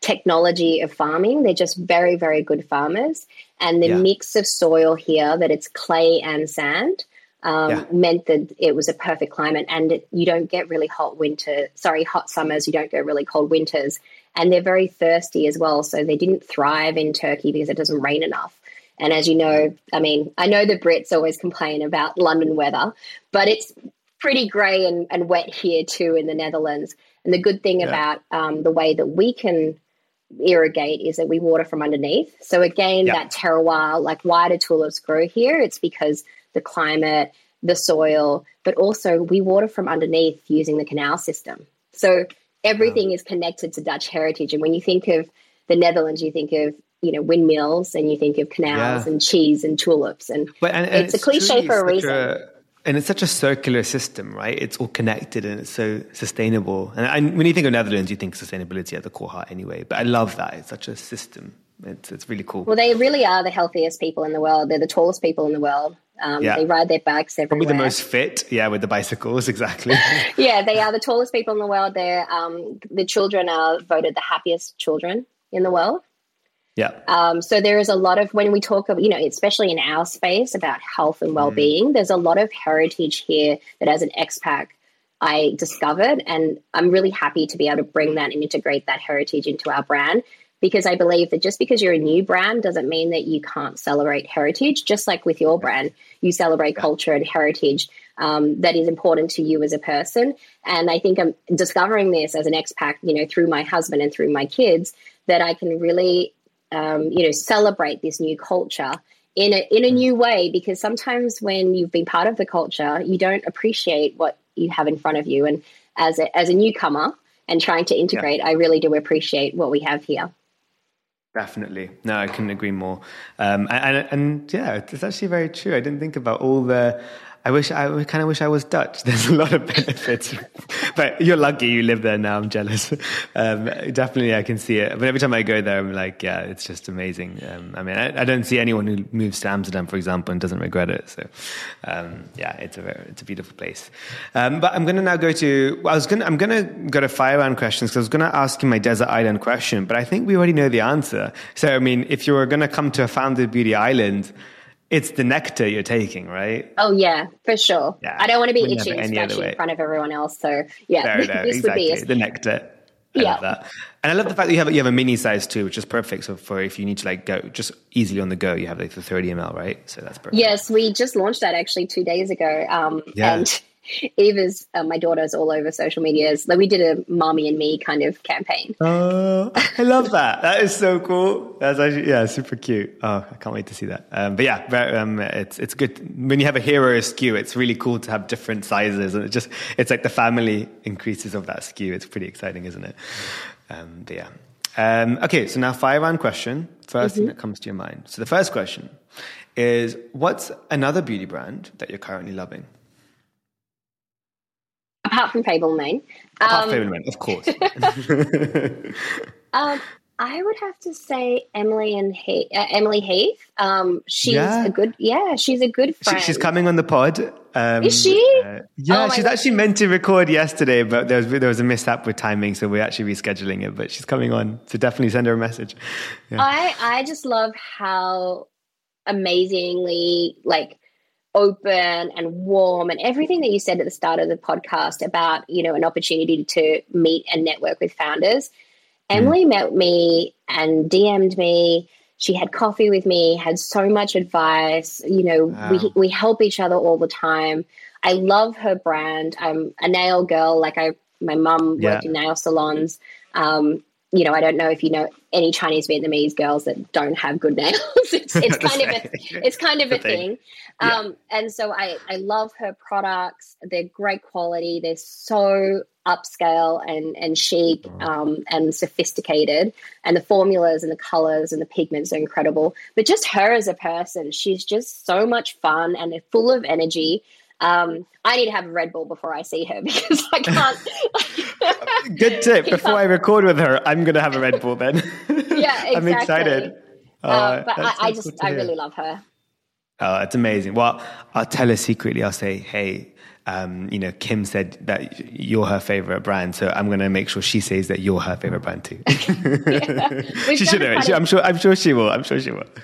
technology of farming. They're just very, very good farmers. And the yeah. mix of soil here, that it's clay and sand, um, yeah. meant that it was a perfect climate. And it, you don't get really hot winter, sorry, hot summers. You don't get really cold winters. And they're very thirsty as well. So they didn't thrive in Turkey because it doesn't rain enough. And as you know, I mean, I know the Brits always complain about London weather, but it's pretty grey and, and wet here too in the Netherlands. And the good thing yeah. about um, the way that we can irrigate is that we water from underneath. So again, yeah. that terroir, like why do tulips grow here? It's because the climate, the soil, but also we water from underneath using the canal system. So everything wow. is connected to Dutch heritage. And when you think of the Netherlands, you think of you know windmills and you think of canals yeah. and cheese and tulips and, but, and, and it's, it's, a cliche for a reason a, and it's such a circular system right it's all connected and it's so sustainable and, and, when you think of netherlands you think sustainability at the core heart anyway but i love that it's such a system it's, it's really cool well they really are the healthiest people in the world they're the tallest people in the world um, yeah. They ride their bikes everywhere. Probably the most fit, yeah, with the bicycles, <laughs> exactly. <laughs> yeah, they are the tallest people in the world. They're um, the children are voted the happiest children in the world. Yeah. Um, so there is a lot of when we talk of you know especially in our space about health and well being, mm. there's a lot of heritage here that as an expat I discovered, and I'm really happy to be able to bring that and integrate that heritage into our brand because I believe that just because you're a new brand doesn't mean that you can't celebrate heritage. Just like with your brand, you celebrate yeah. culture and heritage. Um, that is important to you as a person. And I think I'm discovering this as an expat, you know, through my husband and through my kids, that I can really um, you know, celebrate this new culture in a in a new way. Because sometimes when you've been part of the culture, you don't appreciate what you have in front of you. And as a, as a newcomer and trying to integrate, yeah. I really do appreciate what we have here. Definitely. No, I couldn't agree more. Um, and, and, and, yeah, it's actually very true. I didn't think about all the I wish I kind of wish I was Dutch. <laughs> There's a lot of benefits, but you're lucky you live there now. I'm jealous. Um, definitely, I can see it. But every time I go there, I'm like, yeah, it's just amazing. Um, I mean, I, I, don't see anyone who moves to Amsterdam, for example, and doesn't regret it. So, um, yeah, it's a very, it's a beautiful place. Um, but I'm going to now go to. Well, I was gonna. I'm going to go to fire round questions because I was going to ask you my desert island question, but I think we already know the answer. So, I mean, if you were going to come to a founded beauty island it's the nectar you're taking, right? Oh yeah, for sure. Yeah. I don't want to be itching and scratching in front of everyone else. So yeah, <laughs> no, no, this exactly. would be a... the nectar. I yeah. that. And I love the fact that you have you have a mini size too, which is perfect. So for if you need to like go just easily on the go, you have like the 30 ml, right? So that's perfect. Yes, we just launched that actually two days ago. Um, yeah. and <laughs> Eva's, uh, my daughter's all over social media. So we did a mommy and me kind of campaign. Oh, I love that. that is so cool. That's actually, yeah, super cute. Oh, I can't wait to see that. Um, but yeah, very, um, it's, it's good. When you have a hero SKU, it's really cool to have different sizes and it just, it's like the family increases of that SKU. It's pretty exciting, isn't it? Um, but yeah. Um, okay, so now five round question. 1st mm-hmm. thing that comes to your mind. So the first question is what's another beauty brand that you're currently loving? Apart from Fable Mane. Apart um, from Mane, of course. <laughs> <laughs> um, I would have to say Emily and he- uh, Emilie Heathe. Um, she's yeah. a good, yeah, she's a good friend. She, she's coming on the pod. Um, Is she? Uh, yeah, oh she's God. actually meant to record yesterday, but there was there was a mishap with timing, so we're actually rescheduling it. But she's coming on, so definitely send her a message. Yeah. I I just love how amazingly like open and warm and everything that you said at the start of the podcast about you know an opportunity to meet and network with founders mm. emily met me and dm'd me she had coffee with me had so much advice you know wow. we, we help each other all the time i love her brand i'm a nail girl like i my mum yeah. worked in nail salons um, you know, I don't know if you know any Chinese Vietnamese girls that don't have good nails. <laughs> it's, <laughs> it's kind of a, it's kind of a thing. thing. Yeah. Um, and so I, I love her products. They're great quality. They're so upscale and, and chic um, and sophisticated. And the formulas and the colors and the pigments are incredible. But just her as a person, she's just so much fun and they're full of energy. Um, I need to have a Red Bull before I see her <laughs> because I can't. <laughs> Good tip. Before I record with her, I'm going to have a Red Bull then. <laughs> yeah, exactly. I'm excited. Uh, but I, I just, I really love her. Oh, it's amazing. Well, I'll tell her secretly. I'll say, hey, um, you know, Kim said that you're her favorite brand, so I'm going to make sure she says that you're her favorite brand too. <laughs> yeah, she should know it. I'm sure. I'm sure she will. I'm sure she will. <laughs>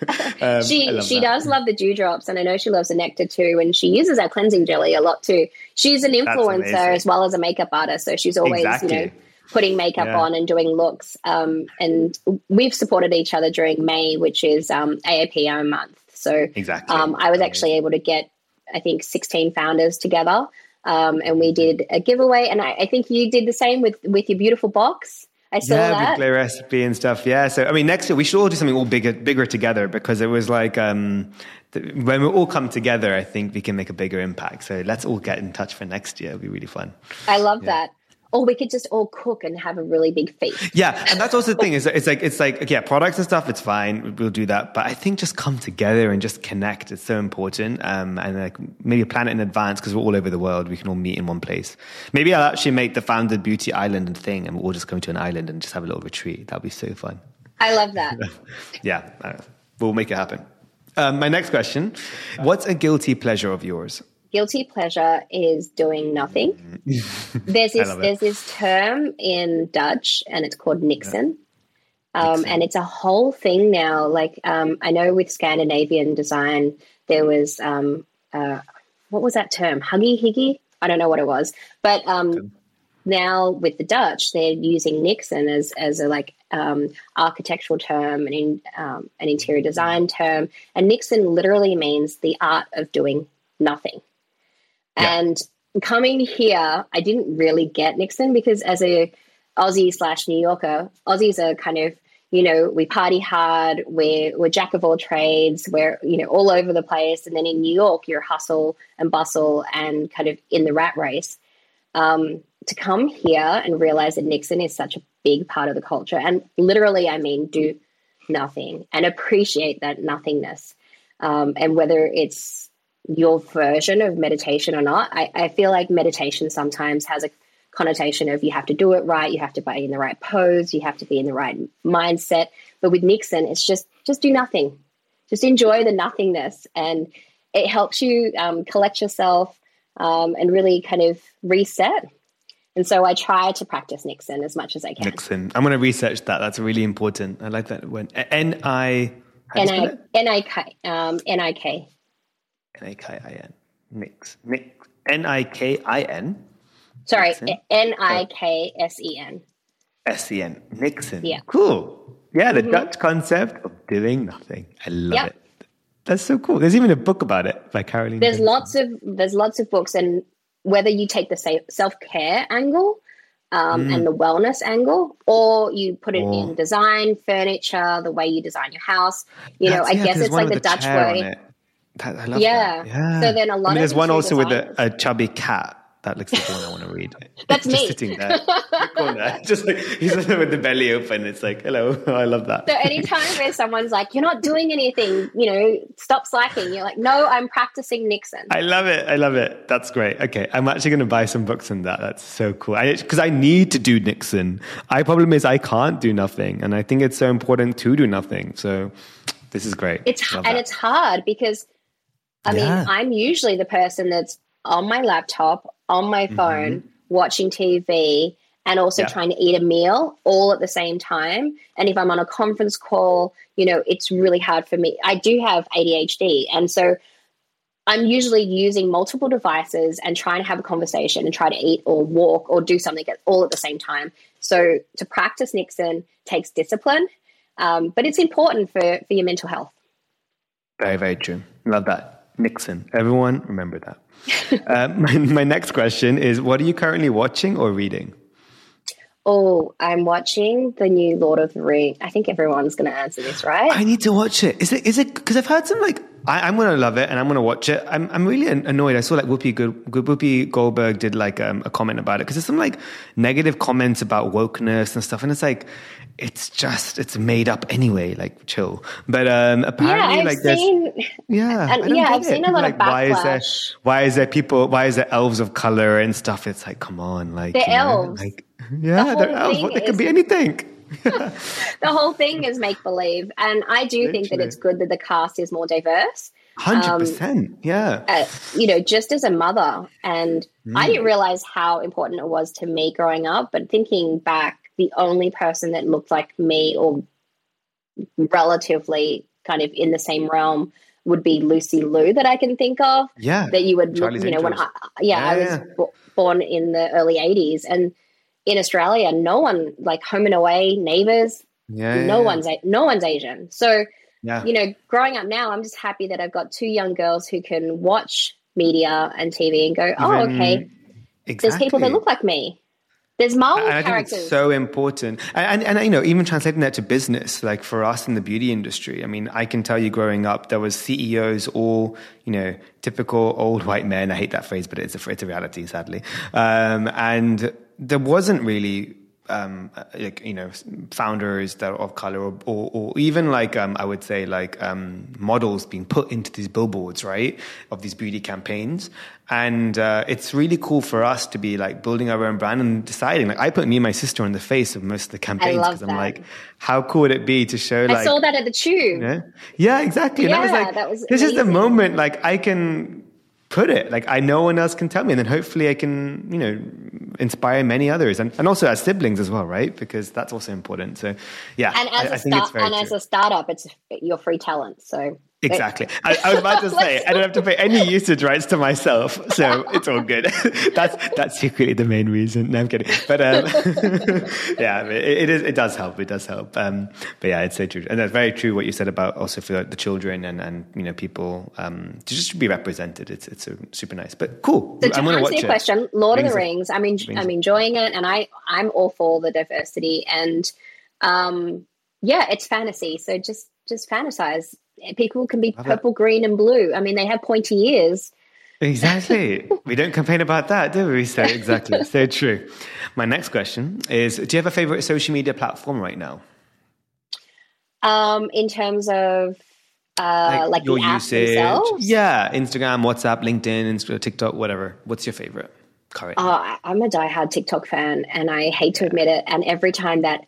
Um, she she that. does love the dewdrops, and I know she loves the nectar too. And she uses our cleansing jelly a lot too. She's an influencer as well as a makeup artist, so she's always exactly. you know putting makeup yeah. on and doing looks. Um, and we've supported each other during May, which is um, AAPI month. So exactly. Um, I was actually able to get I think, 16 founders together. Um, and we did a giveaway. And I, I, think you did the same with, with your beautiful box. I saw yeah, that. with recipe and stuff. Yeah. So, I mean, next year we should all do something all bigger, bigger together because it was like, um, when we all come together, I think we can make a bigger impact. So let's all get in touch for next year. It'll be really fun. I love yeah. that or we could just all cook and have a really big feast. Yeah, and that's also the thing is it's like it's like yeah, products and stuff. It's fine, we'll do that. But I think just come together and just connect. It's so important. Um, and like maybe plan it in advance because we're all over the world. We can all meet in one place. Maybe I'll actually make the founded beauty island thing, and we'll all just go to an island and just have a little retreat. That'd be so fun. I love that. <laughs> yeah, uh, we'll make it happen. Um, my next question: What's a guilty pleasure of yours? Guilty pleasure is doing nothing. <laughs> there's this there's this term in Dutch, and it's called niksen. Um, and it's a whole thing now. Like um, I know with Scandinavian design, there was um, uh, what was that term? Huggy higgy? I don't know what it was, but um, now with the Dutch, they're using niksen as as a like um, architectural term and in, um, an interior design term. And niksen literally means the art of doing nothing. And coming here, I didn't really get niksen because as a Aussie slash New Yorker, Aussies are kind of, you know, we party hard, we're, we're jack of all trades, we're, you know, all over the place. And then in New York, you're hustle and bustle and kind of in the rat race. Um, to come here and realize that niksen is such a big part of the culture, and literally, I mean, do nothing and appreciate that nothingness. Um, and whether it's your version of meditation or not. I, I feel like meditation sometimes has a connotation of you have to do it right, you have to be in the right pose, you have to be in the right mindset. But with niksen, it's just just do nothing, just enjoy the nothingness, and it helps you um, collect yourself um, and really kind of reset. And so I try to practice niksen as much as I can. Niksen, I'm going to research that. That's really important. I like that one. N I N I N I K um, N I K N I K I N Nix Nix N I K I N. Sorry, N I K S E N. S E N niksen. Yeah. Cool. Yeah, the mm-hmm. Dutch concept of doing nothing. I love yep. it. That's so cool. There's even a book about it by Caroline. There's lots of there's lots of books, and whether you take the self care angle um, mm. and the wellness angle, or you put it oh. in design, furniture, the way you design your house. You That's, know, I yeah, guess it's like the Dutch way. That, yeah. yeah. So then a lot I mean, there's one also with a, a chubby cat that looks like the one I want to read. <laughs> That's just me. sitting there, corner, <laughs> just like he's <laughs> with the belly open. It's like, hello, I love that. So anytime where someone's like, "You're not doing anything," you know, stop slacking. You're like, "No, I'm practicing niksen." I love it. I love it. That's great. Okay, I'm actually going to buy some books on that. That's so cool. Because I, I, need to do niksen. My problem is I can't do nothing, and I think it's so important to do nothing. So this is great. It's and it's hard because I yeah. mean, I'm usually the person that's on my laptop, on my mm-hmm. phone, mm-hmm. watching TV, and also yeah. trying to eat a meal all at the same time. And if I'm on a conference call, you know, it's really hard for me. I do have ADHD. And so I'm usually using multiple devices and trying to have a conversation and try to eat or walk or do something all at the same time. So to practice niksen takes discipline, um, but it's important for, for your mental health. Very, very true. Love that. Niksen. Everyone remember that. uh, <laughs> my, my next question is what are you currently watching or reading? Oh, I'm watching the new Lord of the Rings. I think everyone's going to answer this, right? I need to watch it. Is it? Is it? Because I've heard some like I, am going to love it and I'm going to watch it. I'm I'm really annoyed. I saw like Whoopi Good, Whoopi Goldberg did like um, a comment about it because there's some like negative comments about wokeness and stuff, and it's like it's just it's made up anyway. Like chill. But um, apparently, yeah, like seen, yeah, and, yeah, I've it. seen a lot like, of backlash. Why is there why is there people? Why is there elves of color and stuff? It's like come on, like the elves. Know, like yeah, the they're elves. What, they could be anything. <laughs> the whole thing is make believe, and I do Literally. think that it's good that the cast is more diverse. Hundred um, percent, yeah. Uh, you know, just as a mother, and mm. I didn't realize how important it was to me growing up. But thinking back, the only person that looked like me or relatively kind of in the same realm would be Lucy Liu that I can think of. Yeah, that you would, Charlie's you know, when I, yeah, yeah I was yeah. born in the early '80s, and in Australia, no one like home and away neighbors. Yeah, no yeah. one's no one's Asian. So, you know, growing up now, I'm just happy that I've got two young girls who can watch media and TV and go, oh, okay, exactly. there's people that look like me. There's and I characters. think it's so important, and, and, and you know, even translating that to business, like for us in the beauty industry. I mean, I can tell you, growing up, there was CEOs, all you know, typical old white men. I hate that phrase, but it's a it's a reality, sadly. Um, and there wasn't really um, like you know founders that are of color or, or, or even like um, I would say like um, models being put into these billboards right of these beauty campaigns. And uh, it's really cool for us to be like building our own brand and deciding like I put me and my sister on the face of most of the campaigns because I'm like how cool would it be to show like I saw that at the tube. yeah yeah exactly. Yeah, and that was like that was this amazing. is the moment like I can put it. Like I no one else can tell me, and then hopefully I can you know inspire many others, and and also as siblings as well, right? Because that's also important. So yeah, and as I, a I think it's very and true. as a startup, it's your free talent. So Exactly. I, I, was about to <laughs> say I don't have to pay any usage rights to myself, so <laughs> it's all good. <laughs> that's that's secretly the main reason. No, I'm kidding. But um, yeah, it, it is. It does help. It does help. Um, but yeah, it's so true, and that's very true. What you said about also for the children and and you know people um, to just be represented. It's it's super nice. But cool. So to I'm answer your question, Lord Rings of the Rings. I'm en- I'm enjoying it, and I I'm all for the diversity and um, yeah, it's fantasy. So just just fantasize people can be purple, green, and blue. I mean, they have pointy ears. Exactly. <laughs> we don't complain about that, do we? So exactly. so true. My next question is: Do you have a favorite social media platform right now? Um, in terms of Uh, like, like your usage. Themselves? Yeah, Instagram, WhatsApp, LinkedIn, Instagram, TikTok, whatever. What's your favorite? Correct. Uh, I'm a diehard TikTok fan, and I hate to admit it. And every time that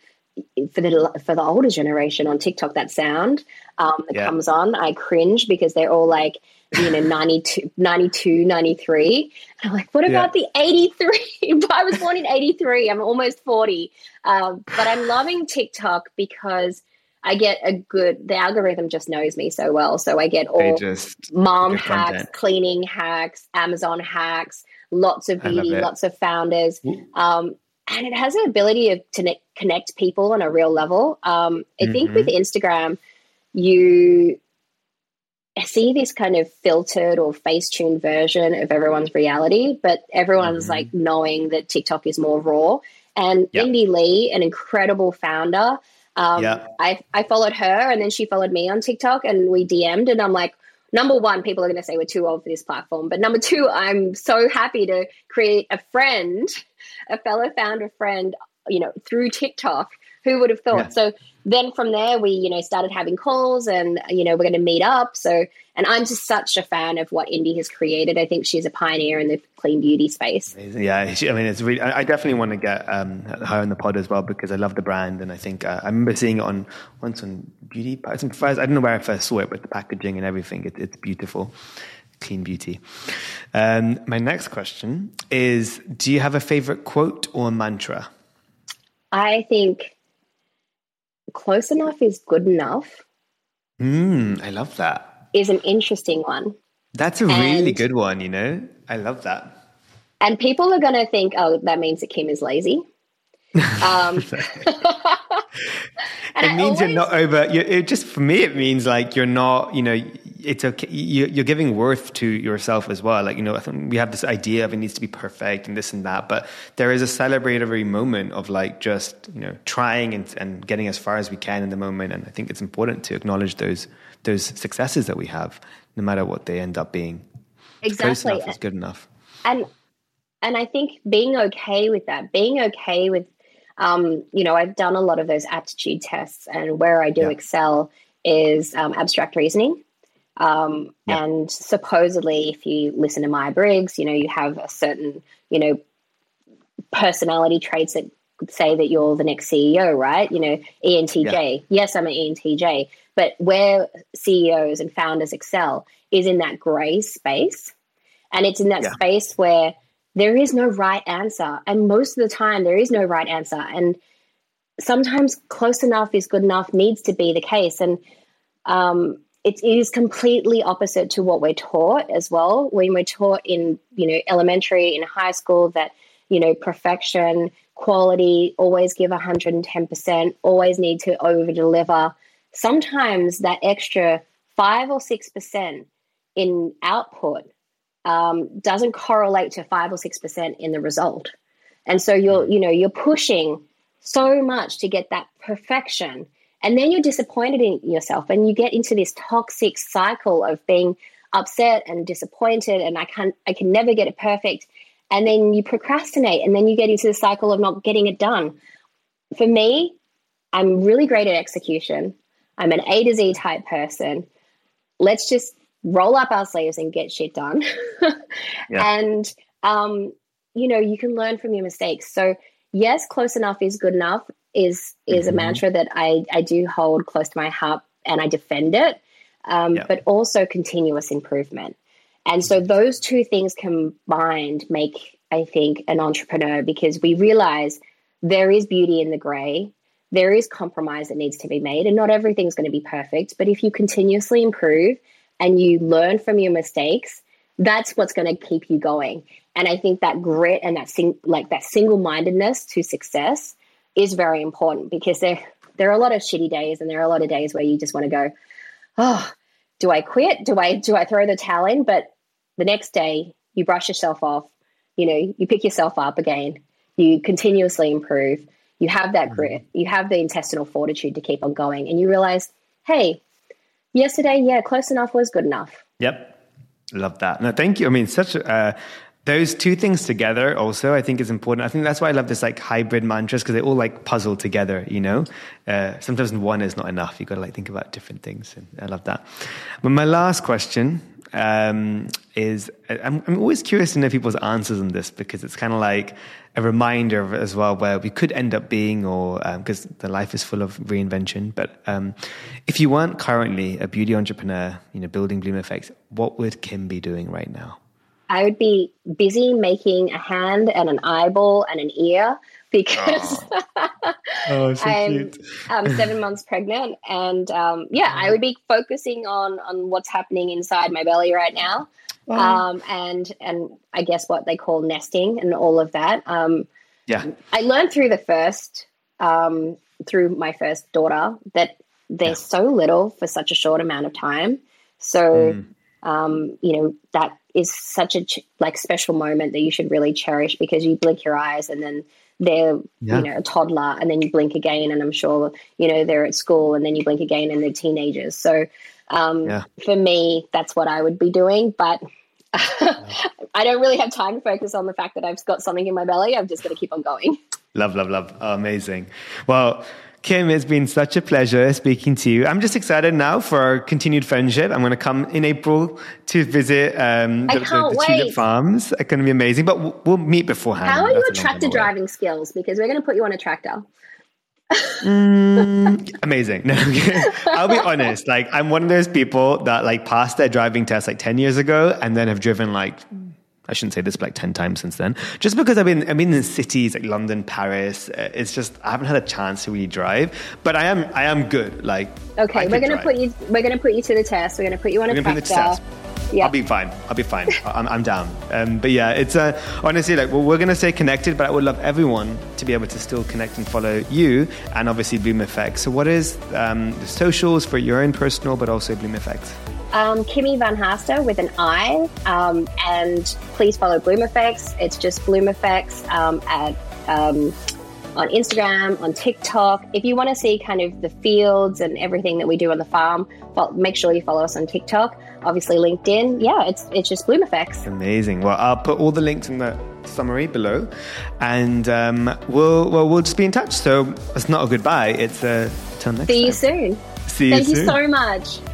for the for the older generation on TikTok, that sound um, that yeah. comes on, I cringe because they're all like, you know, 92, 92 93. And I'm like, what about yeah. the 83? <laughs> I was born in 83. I'm almost 40. Um, but I'm loving TikTok because – I get a good, the algorithm just knows me so well. So I get all mom hacks, content. cleaning hacks, Amazon hacks, lots of beauty, lots of founders. Um, and it has an ability of, to connect people on a real level. Um, I mm-hmm. think with Instagram, you see this kind of filtered or face tuned version of everyone's reality, but everyone's mm-hmm. like knowing that TikTok is more raw. And yep. Indie Lee, an incredible founder, um, yeah. I, I followed her and then she followed me on TikTok and we DM'd and I'm like, number one, people are going to say we're too old for this platform. But number two, I'm so happy to create a friend, a fellow founder friend, you know, through TikTok. Who would have thought? Yeah. So then from there we you know started having calls and you know we're going to meet up so and i'm just such a fan of what indy has created i think she's a pioneer in the clean beauty space yeah i mean it's really i definitely want to get um, her on the pod as well because i love the brand and i think uh, i remember seeing it on once on beauty i don't know where i first saw it but the packaging and everything it, it's beautiful clean beauty um, my next question is do you have a favorite quote or mantra i think close enough is good enough. Mm, I love that. Is an interesting one. That's a really good one, you know? I love that. And people are going to think, oh, that means that Kim is lazy. Um, <laughs> <laughs> it means always, you're not over. You're, it just for me, it means like you're not. You know, it's okay. You, are giving worth to yourself as well. Like you know, I think we have this idea of it needs to be perfect and this and that, but there is a celebratory moment of like just you know trying and, and getting as far as we can in the moment. And I think it's important to acknowledge those those successes that we have, no matter what they end up being. Exactly, close enough is good enough. And and I think being okay with that, being okay with um, you know, I've done a lot of those aptitude tests, and where I do yeah. excel is um, abstract reasoning. Um, yeah. And supposedly, if you listen to Myers Briggs, you know, you have a certain, you know, personality traits that say that you're the next CEO, right? You know, ENTJ. Yeah. Yes, I'm an ENTJ, but where CEOs and founders excel is in that gray space. And it's in that yeah. space where there is no right answer. And most of the time, there is no right answer. And sometimes close enough is good enough needs to be the case. And um, it is completely opposite to what we're taught as well. When we're taught in, you know, elementary, in high school, that, you know, perfection, quality, always give 110%, always need to over deliver. Sometimes that extra five or 6% in output um, doesn't correlate to five or six percent in the result. And so you're, you know, you're pushing so much to get that perfection. And then you're disappointed in yourself and you get into this toxic cycle of being upset and disappointed and I can I can never get it perfect. And then you procrastinate and then you get into the cycle of not getting it done. For me, I'm really great at execution. I'm an A to Z type person. Let's just roll up our sleeves and get shit done. <laughs> yeah. And, um, you know, you can learn from your mistakes. So, yes, close enough is good enough is is mm-hmm. a mantra that I, I do hold close to my heart and I defend it, um, yeah. but also continuous improvement. And so those two things combined make, I think, an entrepreneur because we realize there is beauty in the gray. There is compromise that needs to be made, and not everything's going to be perfect. But if you continuously improve and you learn from your mistakes, that's what's going to keep you going. And I think that grit and that sing, like that single mindedness to success is very important because there there are a lot of shitty days and there are a lot of days where you just want to go, oh, do I quit? Do I do I throw the towel in? But the next day you brush yourself off, you know, you pick yourself up again, you continuously improve, you have that mm-hmm. grit, you have the intestinal fortitude to keep on going, and you realize, hey, yesterday, yeah, close enough was good enough. Yep. Love that. No, thank you. I mean, such a, uh, those two things together also i think is important. I think that's why i love this like hybrid mantras because they all like puzzle together you know? Uh, sometimes one is not enough. You got to like think about different things and i love that. But my last question um, is I'm, I'm always curious to know people's answers on this because it's kind of like a reminder as well where we could end up being or because um, the life is full of reinvention. But um, if you weren't currently a beauty entrepreneur you know building bloom effects what would kim be doing right now I would be busy making a hand and an eyeball and an ear because <laughs> oh. so I'm um, <laughs> seven months pregnant, and um, yeah, I would be focusing on on what's happening inside my belly right now, oh. um, and and I guess what they call nesting and all of that. Um, yeah, I learned through the first um, through my first daughter that there's yeah. so little for such a short amount of time. So, mm. Um, you know, that is such a ch- like special moment that you should really cherish because you blink your eyes and then they're yeah. you know a toddler and then you blink again and i'm sure you know they're at school and then you blink again and they're teenagers so um, yeah. for me that's what i would be doing but <laughs> I don't really have time to focus on the fact that I've got something in my belly. I'm just going to keep on going. Love, love, love. Amazing. Well, Kim, it's been such a pleasure speaking to you. I'm just excited now for our continued friendship. I'm going to come in April to visit um, the, the, the tulip farms. It's going to be amazing, but we'll, we'll meet beforehand. How are your tractor driving skills? Because we're going to put you on a tractor. mm, amazing. <laughs> No, I'll be honest. Like, I'm one of those people that like passed their driving test like 10 years ago and then have driven like I shouldn't say this, but like 10 times since then. Just because I've been, I've been in cities like London, Paris. Uh, it's just, I haven't had a chance to really drive, but I am, I am good. Like, okay, we're going to put you, we're going to put you to the test. We're going to put you on a tractor. Yeah. I'll be fine. I'll be fine. I'm, I'm down. Um, but yeah, it's uh, honestly like, well, we're going to stay connected, but I would love everyone to be able to still connect and follow you and obviously Bloom Effect. So what is um, the socials for your own personal, but also Bloom Effect? Um, Kimmy Van Haaster with an I. Um, and please follow Bloom Effects. It's just Bloom Effects um, at um, on Instagram, on TikTok. If you want to see kind of the fields and everything that we do on the farm, make sure you follow us on TikTok. Obviously, LinkedIn. Yeah, it's it's just Bloom Effects. Amazing. Well, I'll put all the links in the summary below, and um, we'll well we'll just be in touch. So it's not a goodbye. It's a till next. See time. you soon. See you Thank soon. you so much.